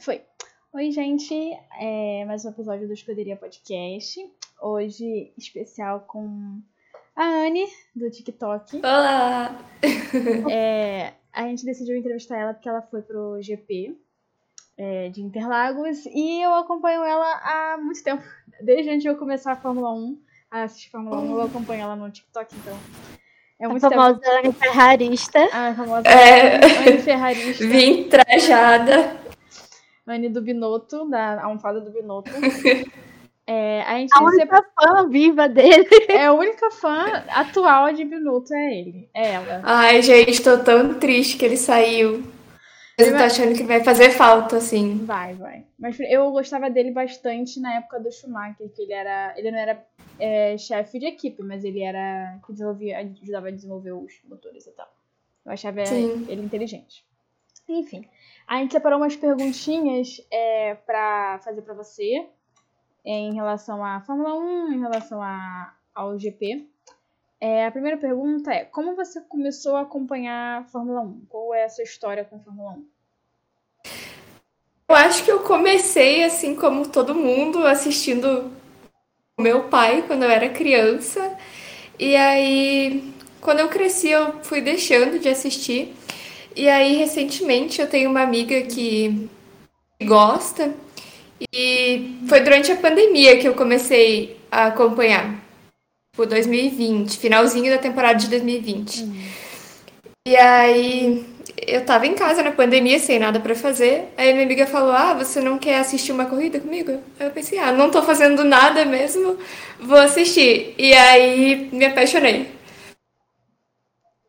Foi. Oi, gente. É mais um episódio do Escuderia Podcast. Hoje, especial com a Anne, do TikTok. Olá! É, a gente decidiu entrevistar ela porque ela foi pro GP é, de Interlagos e eu acompanho ela há muito tempo. Desde antes de eu começar a Fórmula 1, a assistir Fórmula 1, eu acompanho ela no TikTok, então. É muito a famosa tempo. Ferrarista. A famosa É. Ferrarista. Vim trajada. Anne do Binotto, da almofada do Binotto. É, a gente A sempre- única fã viva dele. é a única fã atual de Binotto, é ele. É ela. Ai, gente, tô tão triste que ele saiu. Mas eu tô achando que vai fazer falta, assim. Vai, vai. Mas eu gostava dele bastante na época do Schumacher, que ele era. Ele não era é, chefe de equipe, mas ele era. que desenvolvia, ajudava a desenvolver os motores e tal. Eu achava Sim. ele inteligente. Enfim. A gente separou umas perguntinhas é, pra fazer pra você em relação à Fórmula 1, em relação a, ao GP. É, a primeira pergunta é: como você começou a acompanhar a Fórmula 1? Qual é a sua história com a Fórmula 1? Eu acho que eu comecei, assim como todo mundo, assistindo o meu pai quando eu era criança. E aí, quando eu cresci, eu fui deixando de assistir. E aí, recentemente, eu tenho uma amiga que gosta. E foi durante a pandemia que eu comecei a acompanhar. Tipo, 2020, finalzinho da temporada de 2020. E aí, eu tava em casa na pandemia, sem nada pra fazer. Aí minha amiga falou: Ah, você não quer assistir uma corrida comigo? Aí eu pensei: Ah, não tô fazendo nada mesmo, vou assistir. E aí me apaixonei.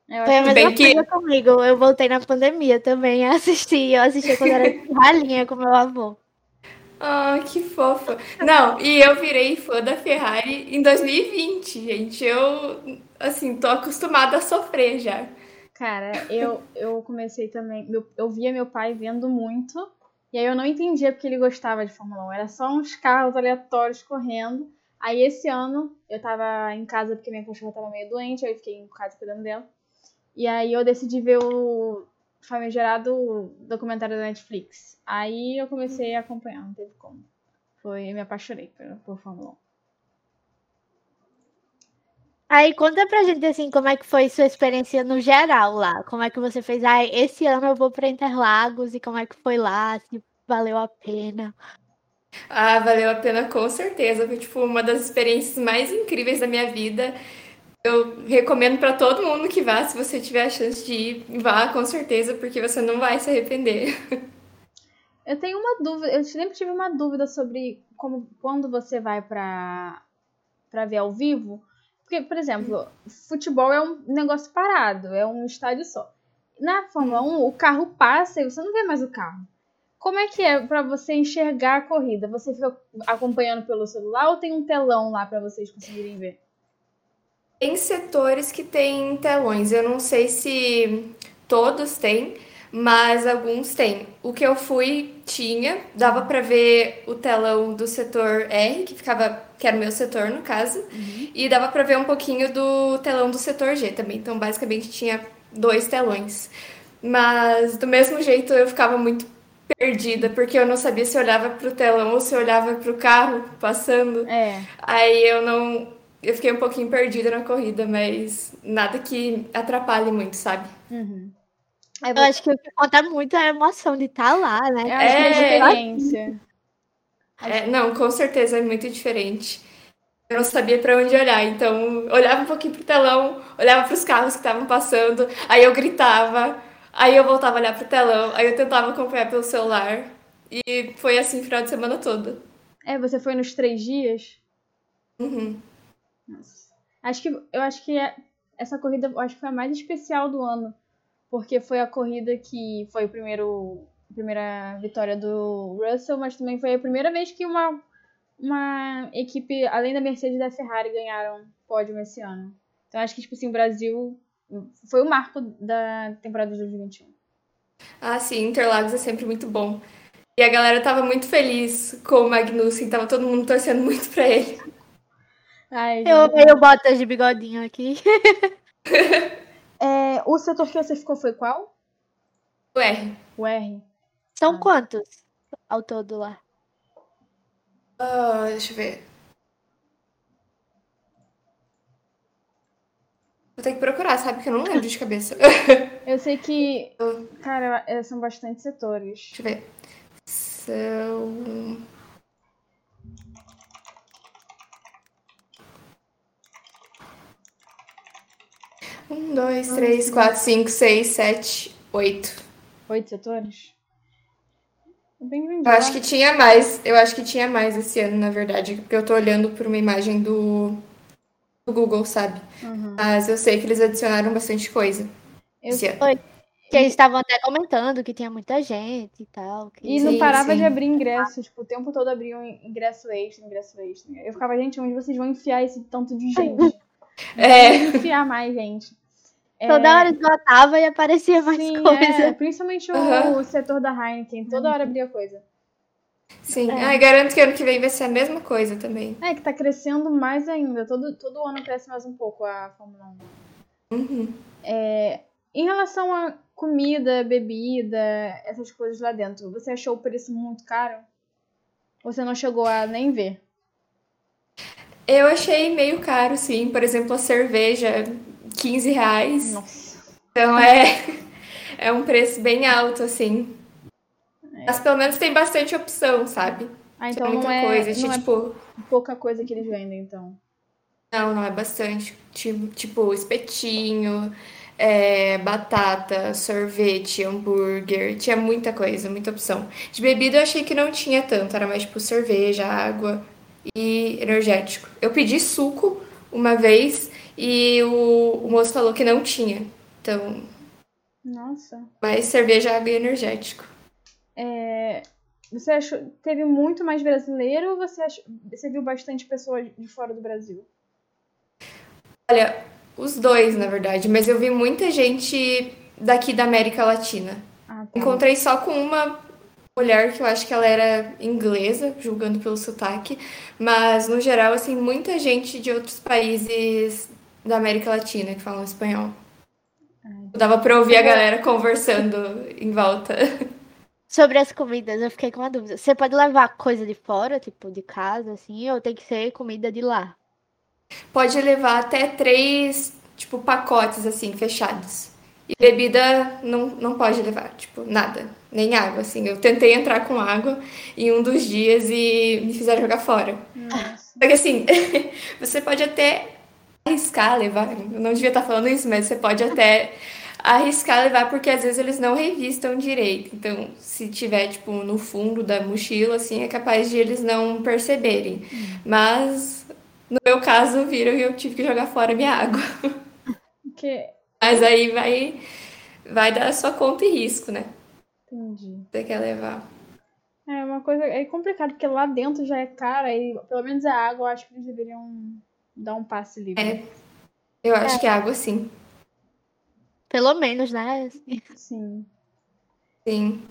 Eu Foi a mesma que- coisa comigo. Eu voltei na pandemia também a assistir. Eu assisti quando era ralinha com meu avô. Ah, que fofa. Não, e eu virei fã da Ferrari em 2020, gente. Eu, assim, tô acostumada a sofrer já. Cara, eu, eu comecei também. meu- eu via meu pai vendo muito. E aí eu não entendia porque ele gostava de Fórmula 1. Era só uns carros aleatórios correndo. Aí esse ano eu tava em casa porque minha cachorra tava meio doente. Aí eu fiquei em casa cuidando dela. E aí eu decidi ver o famigerado documentário da Netflix. Aí eu comecei a acompanhar, não teve como. Foi, eu me apaixonei por, por Fórmula 1. Aí conta pra gente assim como é que foi sua experiência no geral lá. Como é que você fez? Ah, esse ano eu vou pra Interlagos e como é que foi lá? Se valeu a pena. Ah, valeu a pena com certeza. Foi tipo uma das experiências mais incríveis da minha vida. Eu recomendo pra todo mundo que vá, se você tiver a chance de ir, vá com certeza, porque você não vai se arrepender. Eu tenho uma dúvida, eu sempre tive uma dúvida sobre como quando você vai pra, pra ver ao vivo. Porque, por exemplo, futebol é um negócio parado, é um estádio só. Na Fórmula 1, o carro passa e você não vê mais o carro. Como é que é pra você enxergar a corrida? Você fica acompanhando pelo celular ou tem um telão lá pra vocês conseguirem ver? Tem setores que têm telões. Eu não sei se todos têm, mas alguns têm. O que eu fui tinha, dava pra ver o telão do setor R, que ficava, que era o meu setor no caso, e dava pra ver um pouquinho do telão do setor G também. Então, basicamente tinha dois telões. Mas do mesmo jeito eu ficava muito perdida, porque eu não sabia se olhava pro telão ou se eu olhava pro carro passando. É, Aí eu não. Eu fiquei um pouquinho perdida na corrida, mas nada que atrapalhe muito, sabe? uhum. Eu acho que o que conta muito é a emoção de estar lá, né? é a É. experiência. É, não, com certeza é muito diferente. Eu não sabia pra onde olhar, então olhava um pouquinho pro telão, olhava pros carros que estavam passando, aí eu gritava, aí eu voltava a olhar pro telão, aí eu tentava acompanhar pelo celular. E foi assim o final de semana todo. É, você foi nos três dias? Uhum. Nossa. Acho que eu acho que é- essa corrida acho que foi a mais especial do ano, porque foi a corrida que foi o primeiro a primeira vitória do Russell, mas também foi a primeira vez que uma uma equipe além da Mercedes e da Ferrari ganharam pódio esse ano. Então acho que tipo assim, o Brasil foi o marco da temporada de 2021. Ah, sim, Interlagos é sempre muito bom. E a galera tava muito feliz com o Magnussen, tava todo mundo torcendo muito pra ele. Ai, Eu, eu boto de bigodinho aqui. é, o setor que você ficou foi qual? O R. O R? São Ah. quantos? ao todo lá? Ah, deixa eu ver. Vou ter que procurar, sabe? Que eu não lembro de cabeça. Eu sei que, cara, é, são bastante setores. Deixa eu ver. São. Um, dois, três, quatro, cinco, seis, sete, oito. Oito setores? Bem Eu acho que tinha mais. Eu acho que tinha mais esse ano, na verdade. Porque eu tô olhando por uma imagem do, do Google, sabe? Uhum. Mas eu sei que eles adicionaram bastante coisa Eu- esse ano. Foi. Que eles estavam até comentando que tinha muita gente e tal. que- E não Sim, parava sim. de abrir ingresso, tipo, o tempo todo abriam ingresso extra, ingresso extra. Eu ficava, gente, onde vocês vão enfiar esse tanto de gente? É. enfiar mais gente. É, Toda hora esgotava e aparecia mais sim, coisa. é, principalmente o Aham. setor da Heineken, toda hora abria coisa. Sim. É. Ai, garanto que ano que vem vai ser a mesma coisa também. É, que tá crescendo mais ainda. Todo, todo ano cresce mais um pouco a Fórmula 1. Uhum. Em relação a comida, bebida, essas coisas lá dentro, você achou o preço muito caro? Ou Você não chegou a nem ver? Eu achei meio caro, sim. Por exemplo, a cerveja, 15 reais. Nossa. Então é, é um preço bem alto, assim. Mas pelo menos tem bastante opção, sabe? Ah, então muita não é, coisa. não é tipo, pouca coisa que eles vendem, então. não, não é bastante. Tipo, tipo espetinho, é, batata, sorvete, hambúrguer. Tinha muita coisa, muita opção. De bebida eu achei que não tinha tanto. Era mais tipo cerveja, água e energético. Eu pedi suco uma vez e o, o moço falou que não tinha. Então, Nossa. mais cerveja, água e energético. É, Você achou. Teve muito mais brasileiro ou você, achou, você viu bastante pessoas de fora do Brasil? Olha, os dois, na verdade, mas eu vi muita gente daqui da América Latina. Ah, tá. Encontrei só com uma mulher que eu acho que ela era inglesa, julgando pelo sotaque, mas no geral, assim, muita gente de outros países da América Latina que falam espanhol. Dava pra ouvir a galera conversando em volta. Sobre as comidas, eu fiquei com uma dúvida. Você pode levar coisa de fora, tipo de casa, assim, ou tem que ser comida de lá? Pode levar até três, tipo, pacotes assim, fechados. E bebida não, não pode levar, tipo, nada, nem água, assim. Eu tentei entrar com água em um dos dias e me fizeram jogar fora. Nossa. Só que assim, você pode até arriscar levar, eu não devia estar falando isso, mas você pode até arriscar levar, porque às vezes eles não revistam direito. Então, se tiver, tipo, no fundo da mochila, assim, é capaz de eles não perceberem. Mas, no meu caso, viram e eu tive que jogar fora minha água. Porque. Mas aí vai, vai dar sua conta e risco, né? Entendi. Você quer levar. É uma coisa. É complicado, porque lá dentro já é cara e pelo menos a água eu acho que eles deveriam dar um passe livre. É. Eu acho que é água sim. Pelo menos, né? Sim. Sim.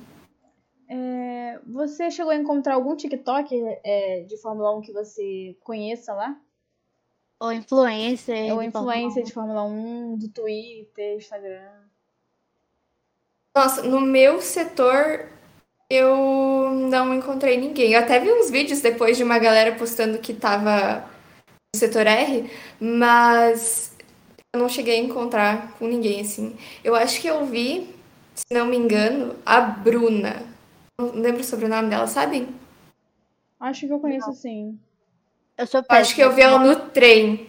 É, você chegou a encontrar algum TikTok é, de Fórmula 1 que você conheça lá? Ou influencer. Ou de Fórmula influência de Fórmula 1, do Twitter, Instagram? Nossa, no meu setor eu não encontrei ninguém. Eu até vi uns vídeos depois de uma galera postando que tava setor R, mas eu não cheguei a encontrar com ninguém assim. Eu acho que eu vi, se não me engano, a Bruna. Não lembro o sobrenome dela, sabem? Acho que eu conheço sim. Eu sou acho que eu vi ela no trem,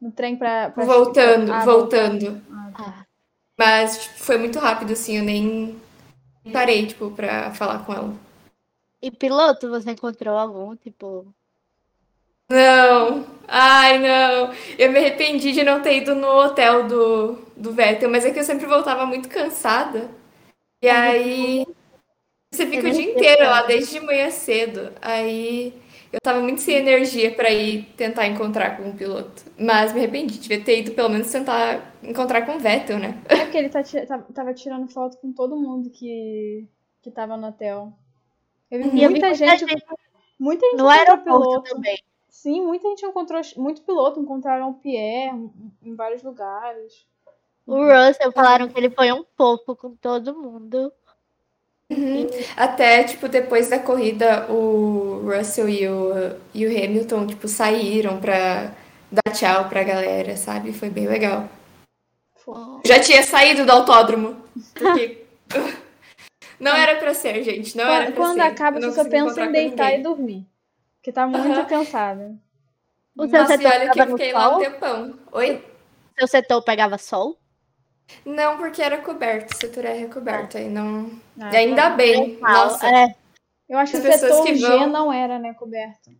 No trem pra. pra voltando, Ah, voltando. Ah, Mas tipo, foi muito rápido, assim, eu nem parei, tipo, pra falar com ela. E piloto, você encontrou algum, tipo. Não, ai não. Eu me arrependi de não ter ido no hotel do, do Vettel, mas é que eu sempre voltava muito cansada. E aí você fica o dia inteiro lá, desde de manhã cedo. Aí eu tava muito sem energia pra ir tentar encontrar com o piloto. Mas me arrependi, devia ter ido pelo menos tentar encontrar com o Vettel, né? É porque ele tá, tá- tava tirando foto com todo mundo que, que tava no hotel. Eu vi E eu vi muita gente. Muita gente no aeroporto piloto. também. Sim, muita gente encontrou. Muito piloto encontraram o Pierre em vários lugares. O Russell falaram que ele foi um fofo com todo mundo. Uhum. Até, tipo, depois da corrida, o Russell e o, e o Hamilton, tipo, saíram pra dar tchau pra galera, sabe? Foi bem legal. Já tinha saído do autódromo. Porque não era pra ser, gente. Não quando, era pra quando ser. acaba, você só pensa em deitar e dormir. Porque tá muito Aham. cansada. O seu Nossa, e setor olha que eu fiquei lá um sol? tempão. Oi? Seu setor pegava sol? Não, porque era coberto. O setor é coberto. Aí não. Ah, E ainda bem. Mal. Nossa. É, Eu acho que As o pessoas setor que G vão- não era, né, coberto.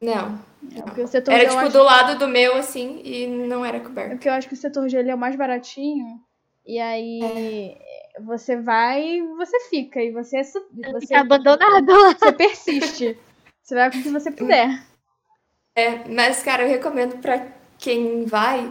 Não. É, porque o setor Era G tipo acho... do lado do meu, assim, e não era é coberto. porque eu acho que o setor G ele é o mais baratinho. E aí você vai e você fica. E você, é você, abandonado você persiste. Você vai com o que você puder. É, mas, cara, eu recomendo pra quem vai.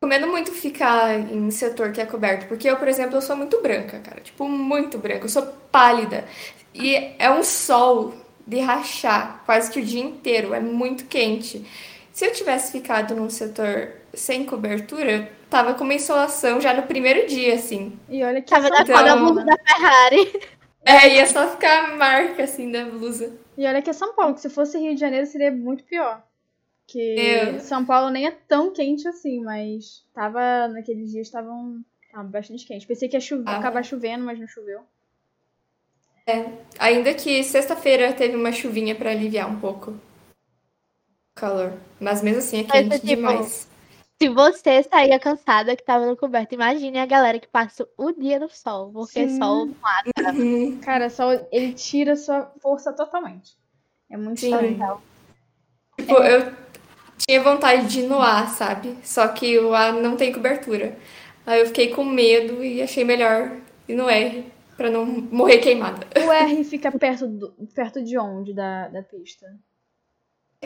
Recomendo muito ficar em setor que é coberto. Porque eu, por exemplo, eu sou muito branca, cara. Tipo, muito branca. Eu sou pálida. E é um sol de rachar quase que o dia inteiro. É muito quente. Se eu tivesse ficado num setor sem cobertura, eu tava com uma insolação já no primeiro dia, assim. E olha que Tava São da Então- cor da blusa da Ferrari. É, ia só ficar a marca, assim, da blusa. E olha que é São Paulo, que se fosse Rio de Janeiro seria muito pior. Que É. São Paulo nem é tão quente assim, mas tava naqueles dias estavam tava bastante quente. Pensei que ia chover, Ah. acabar chovendo, mas não choveu. Ainda que sexta-feira teve uma chuvinha pra aliviar um pouco o calor. Mas mesmo assim é Mas, quente tipo, demais. Se você saía cansada que tava no coberto, imagine a galera que passa o dia no sol. Porque Sim. sol mata. Uhum. Cara, só ele tira sua força totalmente. É muito Sim. estranho. Tipo, eu tinha vontade de ir no ar, sabe? Só que o ar não tem cobertura. Aí eu fiquei com medo e achei melhor ir no R pra não morrer queimada. O R fica perto, do, perto de onde da, da pista?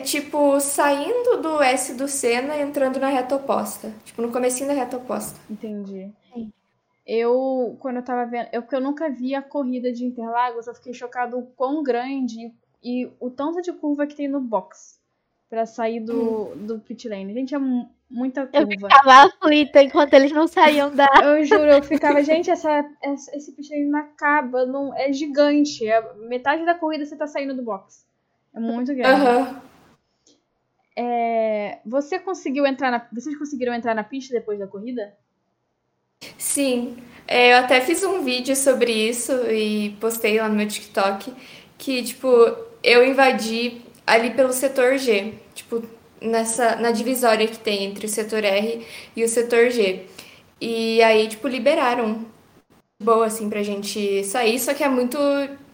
Tipo, saindo do S do Senna e entrando na reta oposta. Tipo, no comecinho da reta oposta. Entendi. Sim. Eu, quando eu tava vendo. Eu, porque eu nunca vi a corrida de Interlagos, eu fiquei chocado o quão grande e o tanto de curva que tem no box pra sair do, do pit lane. Gente, é mu- muita Eu curva. ficava aflita enquanto eles não saíam da. Eu juro, eu ficava, gente, essa, essa- esse pit lane não acaba, não, é gigante. É, metade da corrida você tá saindo do box. É muito grande. Aham. É, você conseguiu entrar na. Vocês conseguiram entrar na pista depois da corrida? Sim, é, eu até fiz um vídeo sobre isso e postei lá no meu TikTok que, tipo, eu invadi ali pelo setor G, tipo, nessa, na divisória que tem entre o setor R e o setor G. E aí, tipo, liberaram boa, assim, pra gente sair, só que é muito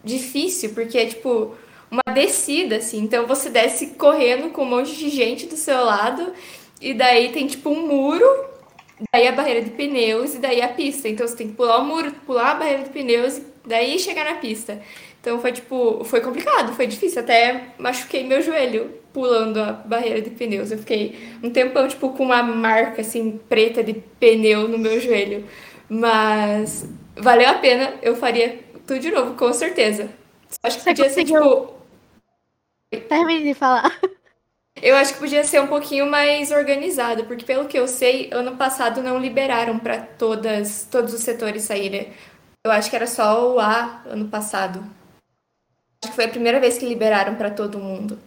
difícil, porque é, tipo, uma descida, assim, então você desce correndo com um monte de gente do seu lado, e daí tem, tipo, um muro daí a barreira de pneus e daí a pista. Então você tem que pular o muro, pular a barreira de pneus e daí chegar na pista. Então foi tipo, foi complicado, foi difícil, até machuquei meu joelho pulando a barreira de pneus. Eu fiquei um tempão tipo com uma marca assim preta de pneu no meu joelho. Mas valeu a pena, eu faria tudo de novo, com certeza. Acho que Você podia ser tipo Termine de falar. eu acho que podia ser um pouquinho mais organizado, porque pelo que eu sei, ano passado não liberaram para todas todos os setores saírem. Eu acho que era só o A ano passado. Acho que foi a primeira vez que liberaram para todo mundo.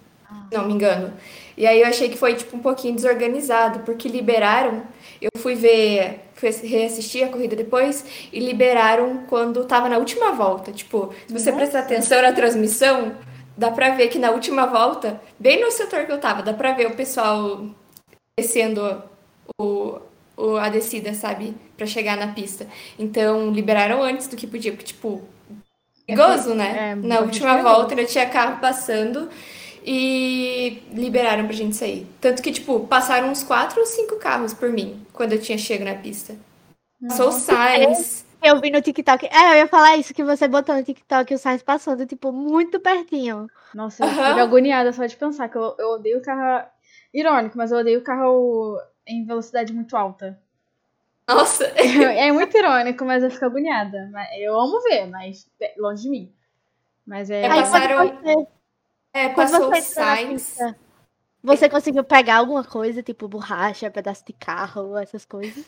se Não me engano. E aí eu achei que foi tipo um pouquinho desorganizado, porque liberaram, eu fui ver, fui reassistir a corrida depois e liberaram quando tava na última volta. Tipo, se você prestar atenção na transmissão, dá pra ver que na última volta, bem no setor que eu tava, dá pra ver o pessoal descendo o, o, a descida, sabe? Pra chegar na pista. Então, liberaram antes do que podia, porque, tipo, perigoso, né? é, na última volta ainda tinha carro passando e liberaram pra gente sair. Tanto que, tipo, passaram uns quatro ou cinco carros por mim quando eu tinha chego na pista. Passou o Sainz. Eu vi no TikTok. É, eu ia falar isso que você botou no TikTok o Sainz passando, tipo, muito pertinho. Nossa, eu Aham. fico agoniada só de pensar que eu, eu odeio carro. Irônico, mas eu odeio carro em velocidade muito alta. Nossa, É muito irônico, mas eu fico agoniada. Eu amo ver, mas é longe de mim. Mas é. É, passaram- é, passou o Sainz. pista, você conseguiu pegar alguma coisa, tipo borracha, pedaço de carro, essas coisas?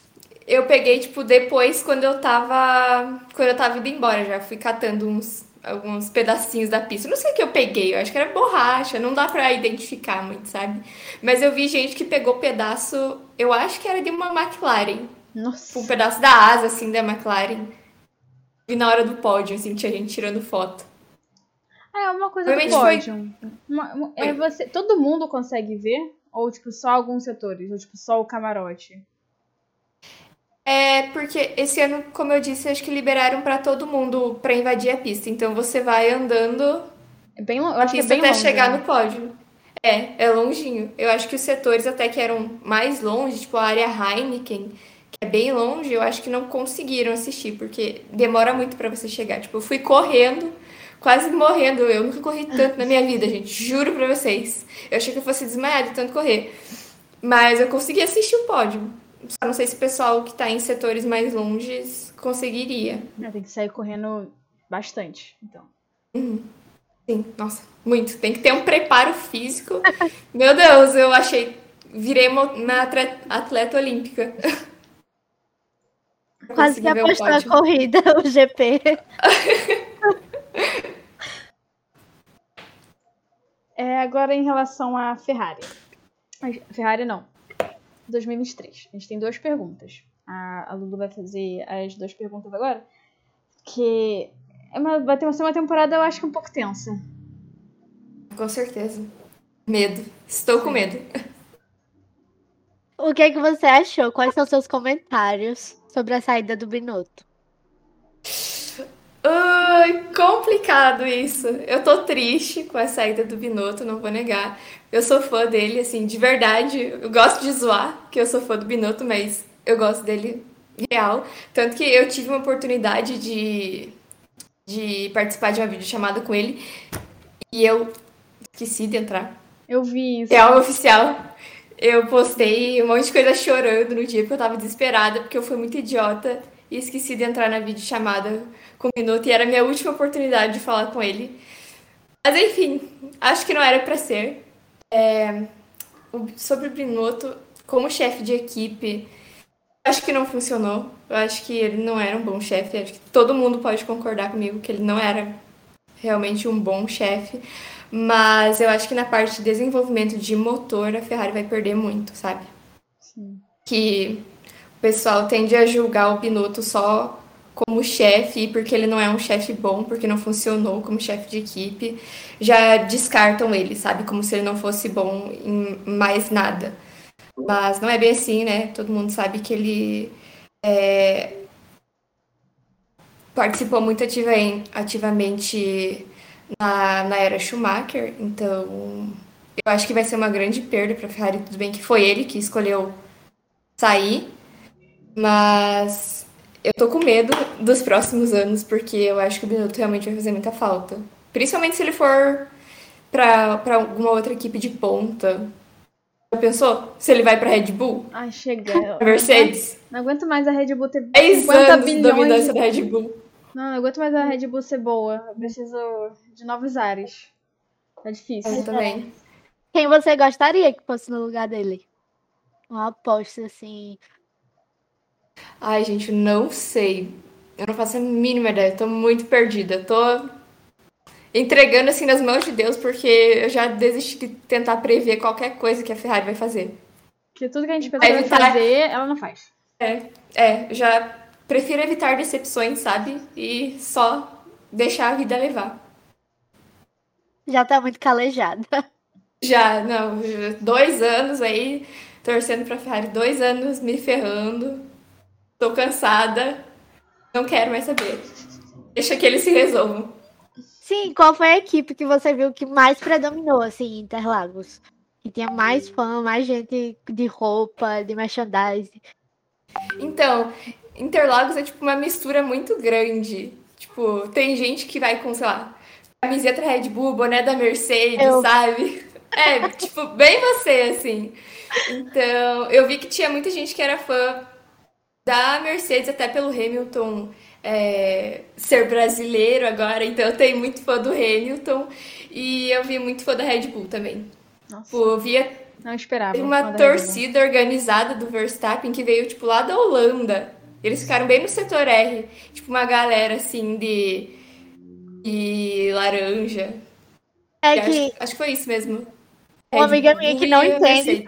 eu peguei, tipo, depois quando eu tava. Quando eu tava indo embora já. Fui catando uns alguns pedacinhos da pista. Não sei o que eu peguei, eu acho que era borracha, não dá pra identificar muito, sabe? Mas eu vi gente que pegou pedaço, eu acho que era de uma McLaren. Nossa. Um pedaço da asa, assim, da McLaren. E na hora do pódio, assim, tinha gente tirando foto. É uma coisa do Provavelmente pódio. Uma- uma- é você, todo mundo consegue ver? Ou, tipo, só alguns setores? Ou, tipo, só o camarote? É porque esse ano, como eu disse, acho que liberaram pra todo mundo pra invadir a pista. Então você vai andando É bem, eu a acho que é bem até longe, chegar né? no pódio. É, é longinho. Eu acho que os setores até que eram mais longe, tipo a área Heineken, que é bem longe, eu acho que não conseguiram assistir, porque demora muito pra você chegar. Tipo, eu fui correndo, quase morrendo. Eu nunca corri tanto na minha vida, gente. Juro pra vocês. Eu achei que eu fosse desmaiar de tanto correr. Mas eu consegui assistir o pódio. Só não sei se o pessoal que tá em setores mais longes conseguiria. É, Tem que sair correndo bastante, então. Sim, nossa, muito. Tem que ter um preparo físico. Meu Deus, eu achei. Virei uma, atre- atleta olímpica. Quase que apostou a corrida, o GP. É, agora em relação à Ferrari. A Ferrari não. 2023. A gente tem duas perguntas. A, a Lulu vai fazer as duas perguntas agora. Que é uma, vai ter ser uma temporada, eu acho que um pouco tensa. Com certeza. Medo. Estou com medo. O que é que você achou? Quais são seus comentários sobre a saída do Binotto? Ai, complicado isso. Eu tô triste com a saída do Binotto, não vou negar. Eu sou fã dele, assim, de verdade. Eu gosto de zoar que eu sou fã do Binotto, mas eu gosto dele real. Tanto que eu tive uma oportunidade de, de participar de uma videochamada com ele e eu esqueci de entrar. Eu vi isso. Real oficial. Eu postei um monte de coisa chorando no dia porque eu tava desesperada, porque eu fui muito idiota e esqueci de entrar na videochamada com o Minuto e era a minha última oportunidade de falar com ele. Mas enfim, acho que não era pra ser. É, sobre o Binotto, como chefe de equipe, acho que não funcionou. Eu acho que ele não era um bom chefe. Acho que todo mundo pode concordar comigo que ele não era realmente um bom chefe. Mas eu acho que na parte de desenvolvimento de motor, a Ferrari vai perder muito, sabe? Sim. Que o pessoal tende a julgar o Binotto só como chefe, porque ele não é um chefe bom, porque não funcionou como chefe de equipe. Já descartam ele, sabe? Como se ele não fosse bom em mais nada. Mas não é bem assim, né? Todo mundo sabe que ele é, participou muito ativa- ativamente na, na era Schumacher, então eu acho que vai ser uma grande perda para a Ferrari. Tudo bem que foi ele que escolheu sair, mas eu tô com medo dos próximos anos, porque eu acho que o Binotto realmente vai fazer muita falta. Principalmente se ele for para alguma outra equipe de ponta. Já pensou? Se ele vai para Red Bull? Ai, chega. A Mercedes? Não aguento mais a Red Bull ter 10 50 anos de bilhões. dominância da Red Bull. Não, não aguento mais a Red Bull ser boa. Eu preciso de novos ares. Tá difícil. Eu também. Quem você gostaria que fosse no lugar dele? Uma aposta assim. Ai, gente, eu não sei. Eu não faço a mínima ideia. Eu tô muito perdida. Eu tô entregando assim nas mãos de Deus, porque eu já desisti de tentar prever qualquer coisa que a Ferrari vai fazer. Porque tudo que a gente pensa que vai fazer, ela não faz. É, é, já prefiro evitar decepções, sabe? E só deixar a vida levar. Já tá muito calejada. Já, não, dois anos aí, torcendo pra Ferrari, dois anos me ferrando. Tô cansada. Não quero mais saber. Deixa que eles se resolvam. Sim, qual foi a equipe que você viu que mais predominou, assim, em Interlagos? Que tinha mais fã, mais gente de roupa, de merchandising. Então, Interlagos é tipo uma mistura muito grande. Tipo, tem gente que vai com, sei lá, camiseta Red Bull, boné da Mercedes, Eu. sabe? É, tipo, bem você, assim. Então, eu vi que tinha muita gente que era fã da Mercedes, até pelo Hamilton é, ser brasileiro agora. Então, eu tenho muito fã do Hamilton. E eu vi muito fã da Red Bull também. Nossa. Tipo, eu via Não esperava. Tem uma torcida organizada do Verstappen que veio, tipo, lá da Holanda. Eles ficaram bem no setor R. Tipo, uma galera, assim, de... de laranja. É que... que... Acho, acho, que foi isso mesmo. Uma amiga minha que não entende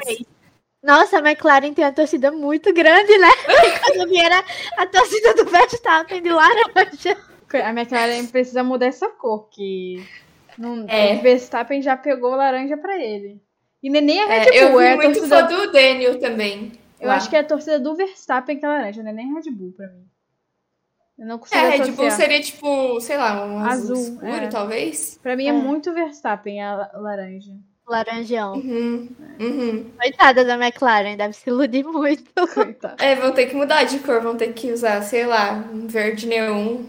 Nossa, a McLaren tem uma torcida muito grande, né? Quando viera a torcida do Verstappen de laranja. A McLaren precisa mudar essa cor, que não, é. o Verstappen já pegou laranja para ele. E nem a Red é, Bull, é a muito torcida... fã do Daniel também. Eu lá. acho que é a torcida do Verstappen que é laranja, não é nem Red Bull pra mim. Eu não consigo É, associar. Red Bull seria tipo, sei lá, um azul, azul escuro, é. talvez. Pra mim é, é muito Verstappen a laranja. Laranjão. Uhum. Uhum. Coitada da McLaren, deve se iludir muito. Coitada. É, vão ter que mudar de cor, vão ter que usar, sei lá, um verde neon.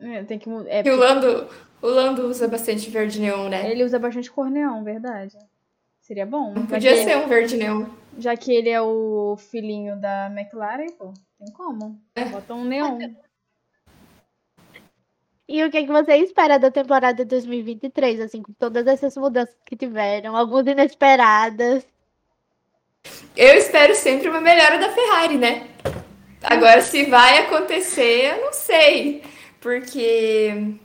É, tem que mudar. É, porque... o, Lando, o Lando usa bastante verde neon, né? Ele usa bastante cor neon, verdade. Seria bom. Podia ser ele, um verde neon. Já que ele é o filhinho da McLaren, pô, tem como. É. Bota um neon. E o que, que você espera da temporada 2023, assim, com todas essas mudanças que tiveram, algumas inesperadas? Eu espero sempre uma melhora da Ferrari, né? Agora, se vai acontecer, eu não sei. Porque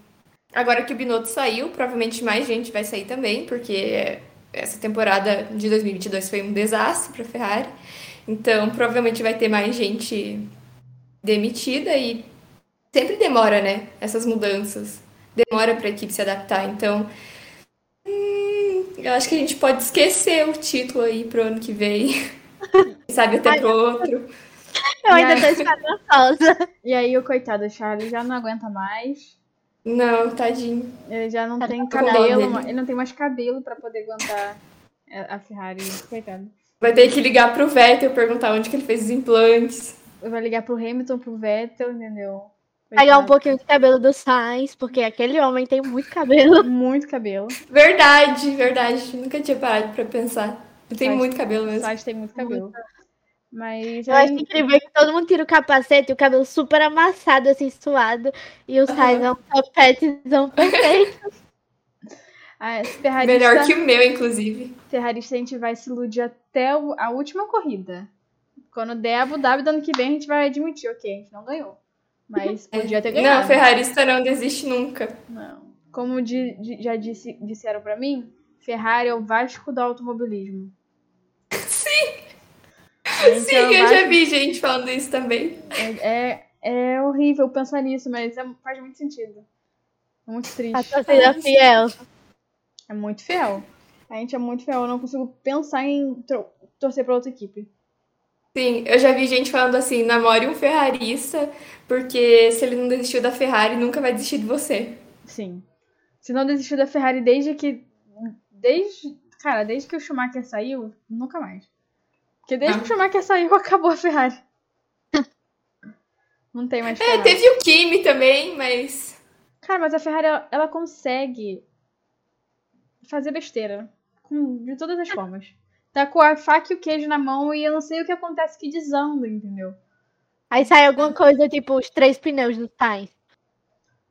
agora que o Binotto saiu, provavelmente mais gente vai sair também, porque essa temporada de 2022 foi um desastre para a Ferrari. Então, provavelmente vai ter mais gente demitida e sempre demora, né? Essas mudanças. Demora para a equipe se adaptar. Então, hum, eu acho que a gente pode esquecer o título aí pro ano que vem. Sabe, até pro outro. Eu ainda tô esperançosa. E aí, o coitado Charlie já não aguenta mais. Não, tadinho. Ele já não tem cabelo, ele não tem mais cabelo para poder aguentar a Ferrari, coitado. Vai ter que ligar pro Vettel perguntar onde que ele fez os implantes. Vai ligar pro Hamilton, pro Vettel, entendeu? Pegar um pouquinho de cabelo do Sainz, porque aquele homem tem muito cabelo. Muito cabelo. Verdade, verdade. Nunca tinha parado pra pensar. Tem muito cabelo mesmo. Sainz tem muito cabelo. Muito. Mas eu aí... acho incrível que todo mundo tira o capacete e o cabelo super amassado, assim, suado. E o Sainz é um topetezão perfeito. ah, Melhor que o meu, inclusive. Ferrarista a gente vai se iludir até a última corrida. Quando der Abu Dhabi do ano que vem, a gente vai admitir, ok, a gente não ganhou. Mas podia ter ganhado. Não, ferrarista não desiste nunca. Não. Como de, de, já disse, disseram para mim, Ferrari é o Vasco do automobilismo. Sim! Sim, é eu já vi gente falando isso também. É, é, é horrível pensar nisso, mas é, faz muito sentido. É muito triste. A torcida fiel. É muito fiel. A gente é muito fiel. Eu não consigo pensar em torcer pra outra equipe. Sim, eu já vi gente falando assim, namore um ferrarista, porque se ele não desistiu da Ferrari, nunca vai desistir de você. Sim. Se não desistiu da Ferrari desde que. Desde. Cara, desde que o Schumacher saiu, nunca mais. Porque desde ah. que o Schumacher saiu, acabou a Ferrari. Não tem mais é, Ferrari. É, teve o Kimi também, mas. Cara, mas a Ferrari, ela, ela consegue fazer besteira. Com, de todas as formas. Tá com a faca e o queijo na mão e eu não sei o que acontece que desanda, entendeu? Aí sai alguma coisa tipo os três pneus do Sainz.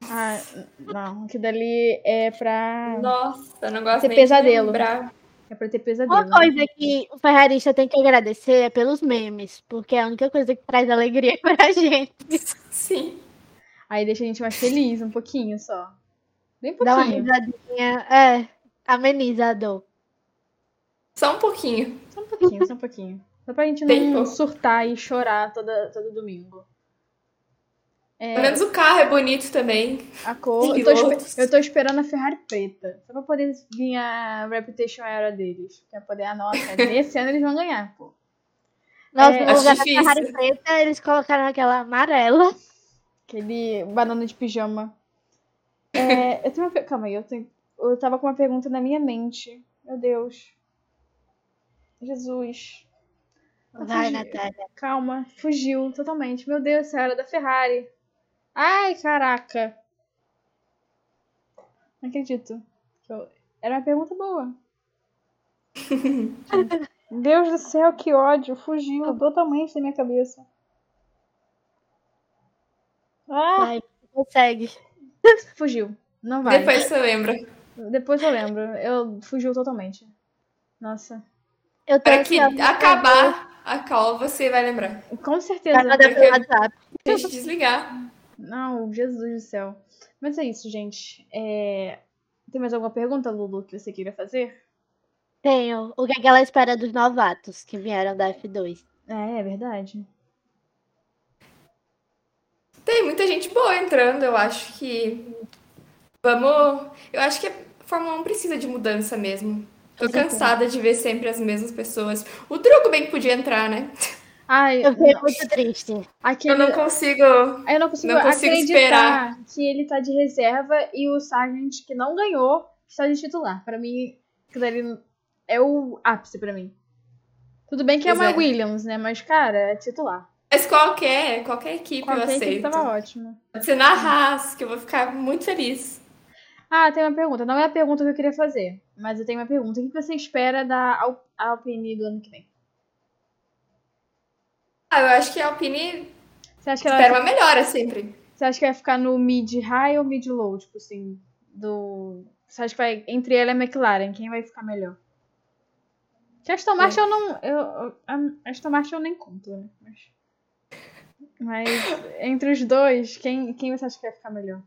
Ah, não, que dali é pra. Nossa, eu não gosto ter nem pesadelo. É pra ter pesadelo. Uma coisa que o ferrarista tem que agradecer é pelos memes, porque é a única coisa que traz alegria pra gente. Sim. Aí deixa a gente mais feliz um pouquinho só. Bem pouquinho. Dá uma risadinha, é, ameniza a dor. Só um pouquinho. Só um pouquinho, só um pouquinho. Só pra gente não surtar e chorar toda, todo domingo. É... Pelo menos o carro é bonito também. A cor. Eu tô, eu tô, esperando a Ferrari preta. Só pra poder vir a Reputation Era deles. Pra poder, ah, nossa, nesse ano eles vão ganhar, pô. Nossa, é, no lugar da Ferrari preta, eles colocaram aquela amarela. Aquele banana de pijama. É, eu tenho uma. Calma aí, eu, tenho... eu tava com uma pergunta na minha mente. Meu Deus. Jesus. Vai, Natália. Calma, fugiu totalmente. Meu Deus, senhora da Ferrari. Ai, caraca. Não acredito. Era uma pergunta boa. Deus do céu, que ódio. Fugiu totalmente da minha cabeça. Ah! Vai, consegue. Fugiu. Não vai. Depois você lembra. Depois eu lembro. Eu fugiu totalmente. Nossa. Eu tô Para que acabar a call, você vai lembrar. Com certeza. Vai mandar pelo WhatsApp. Deixa eu desligar. Não, Jesus do céu. Mas é isso, gente. É, Tem mais alguma pergunta, Lulu, que você queira fazer? Tenho. O que, é que ela espera dos novatos que vieram da F2? É, é verdade. Tem muita gente boa entrando, eu acho que. Vamos. Eu acho que a Fórmula 1 precisa de mudança mesmo. Tô cansada de ver sempre as mesmas pessoas. O Drogo bem que podia entrar, né? Ai, Eu fiquei muito triste. aquele... Eu não consigo. eu não consigo, não consigo acreditar que ele tá de reserva e o Sargent, que não ganhou, está de titular. Pra mim, aquilo ali é o ápice pra mim. Tudo bem que é Pois uma é. Williams, né? Mas, cara, é titular. Mas qualquer, qualquer equipe eu Qualquer equipe aceito. tava ótimo. Pode ser na Haas, que eu vou ficar muito feliz. Ah, tem uma pergunta. Não é a pergunta que eu queria fazer, mas eu tenho uma pergunta. O que você espera da Al- Alpine do ano que vem? Ah, eu acho que a Alpine Você acha que ela, espera uma melhora sempre. você acha que vai ficar no mid-high ou mid-low? Tipo assim, do... Você acha que vai... Entre ela e a McLaren, quem vai ficar melhor? Que a Aston Martin eu não... Eu- a Aston Martin eu nem conto, né? Mas... Mas entre os dois, quem, quem você acha que vai ficar melhor?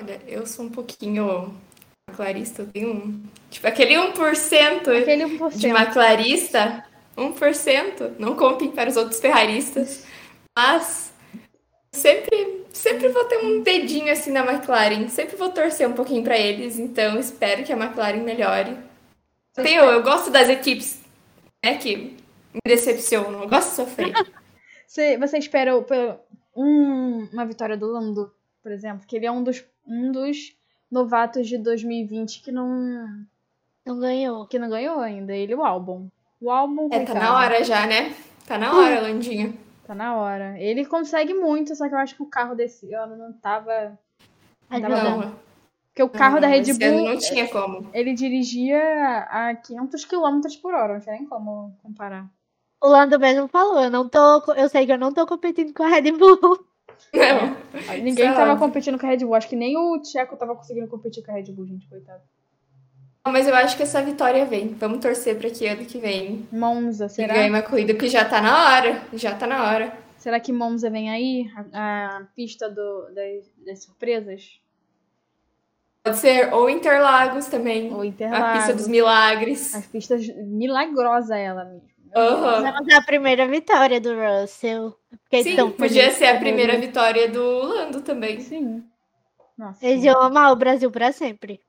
Olha, eu sou um pouquinho clarista, eu tenho um. Tipo, aquele 1% Aquele de 1%. maclarista, 1%, não contem para os outros ferraristas, mas sempre, sempre vou ter um dedinho assim na McLaren, sempre vou torcer um pouquinho para eles, então espero que a McLaren melhore. Tenho, eu gosto das equipes né, que me decepcionam, eu gosto de sofrer. Você, você espera um- uma vitória do Lando, por exemplo? Que ele é um dos, um dos novatos de 2020 que não, Não ganhou. que não ganhou ainda. Ele e o álbum. O álbum, É, tá na hora já, né? Tá na hora, Landinho. Tá na hora. Ele consegue muito, só que eu acho que o carro desse ano não tava... Não tava. Não, Porque o carro da não, Red esse ano Bull, não tinha como. ele dirigia a 500 km por hora. Não tinha nem como comparar. O Lando mesmo falou, eu não tô. Eu sei que eu não tô competindo com a Red Bull. Não. Ninguém Isso tava óbvio. competindo com a Red Bull. Acho que nem o Tcheco tava conseguindo competir com a Red Bull, gente. Coitado. Mas eu acho que essa vitória vem. Vamos torcer pra que ano que vem Monza, que será? ganhe uma corrida, porque já tá na hora. Já tá na hora. Será que Monza vem aí? A, a pista do, das, das surpresas? Pode ser ou Interlagos também. Ou A pista Interlagos? dos milagres. As pistas milagrosa ela mesmo. Vamos a primeira vitória do Russell. Sim, tão podia ser a primeira vitória do Lando também. Sim. Nossa. Eles iam amar o Brasil pra sempre.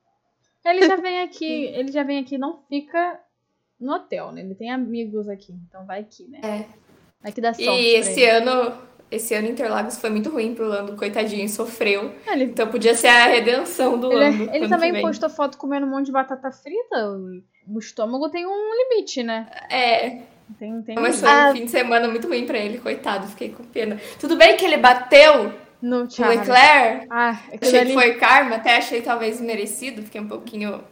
Ele já vem aqui, ele já vem aqui, não fica no hotel, né? Ele tem amigos aqui, então vai aqui, né? É. Vai que dá sorte. E esse ele. ano, esse ano Interlagos foi muito ruim pro Lando, coitadinho, sofreu. É, Ele, Então podia ser a redenção do ele, Lando. ele também postou foto comendo um monte de batata frita. O estômago tem um limite, né? É, Tem, tem mas foi Ah. um fim de semana muito ruim pra ele, coitado, fiquei com pena. Tudo bem que ele bateu No. Leclerc, Ah, Achei ali... que foi karma, até achei talvez merecido, fiquei um pouquinho.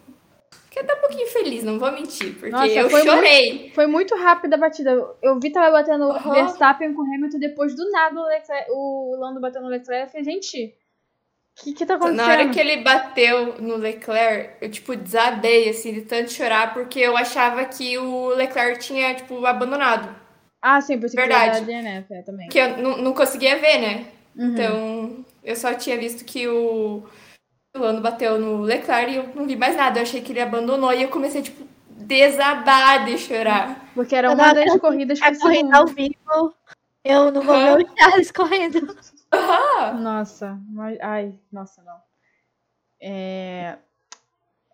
Fiquei até um pouquinho feliz, não vou mentir, porque Nossa, eu foi chorei. Foi muito rápida a batida. Eu vi tava batendo o. Verstappen com o Hamilton, depois do nada o, Leclerc- o Lando batendo no Leclerc. Eu falei, gente, o que que tá acontecendo? Na hora que ele bateu no Leclerc, eu, tipo, desabei, assim, de tanto chorar, porque eu achava que o Leclerc tinha, tipo, abandonado. Ah, sim, por isso que Verdade. era da DNF é, também. Porque eu não, não conseguia ver, né? Uhum. Então, eu só tinha visto que o, o Lando bateu no Leclerc e eu não vi mais nada. Eu achei que ele abandonou e eu comecei, tipo, desabar de chorar. Porque era uma das corridas A por corrida ao vivo, eu não vou ver o Charles correndo. Nossa, mas... ai, nossa, não. É...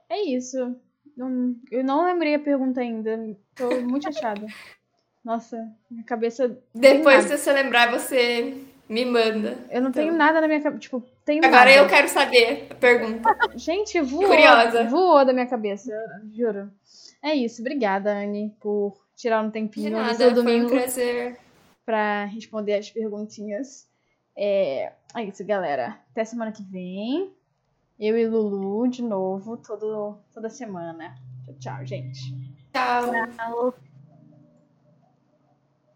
É isso. Não- Eu não lembrei a pergunta ainda. Tô muito chateada. Nossa, minha cabeça... depois, se você lembrar, você me manda. Eu não tenho Então. nada na minha cabeça. Tipo, tenho Agora nada. eu quero saber a pergunta. Gente, voou. Curiosa. Voou da minha cabeça, juro. É isso. Obrigada, Anne, por tirar um tempinho no seu foi um domingo prazer. pra responder as perguntinhas. É, é isso, galera. Até semana que vem. Eu e Lulu de novo, todo, toda semana. Tchau, tchau, gente. Tchau. Tchau.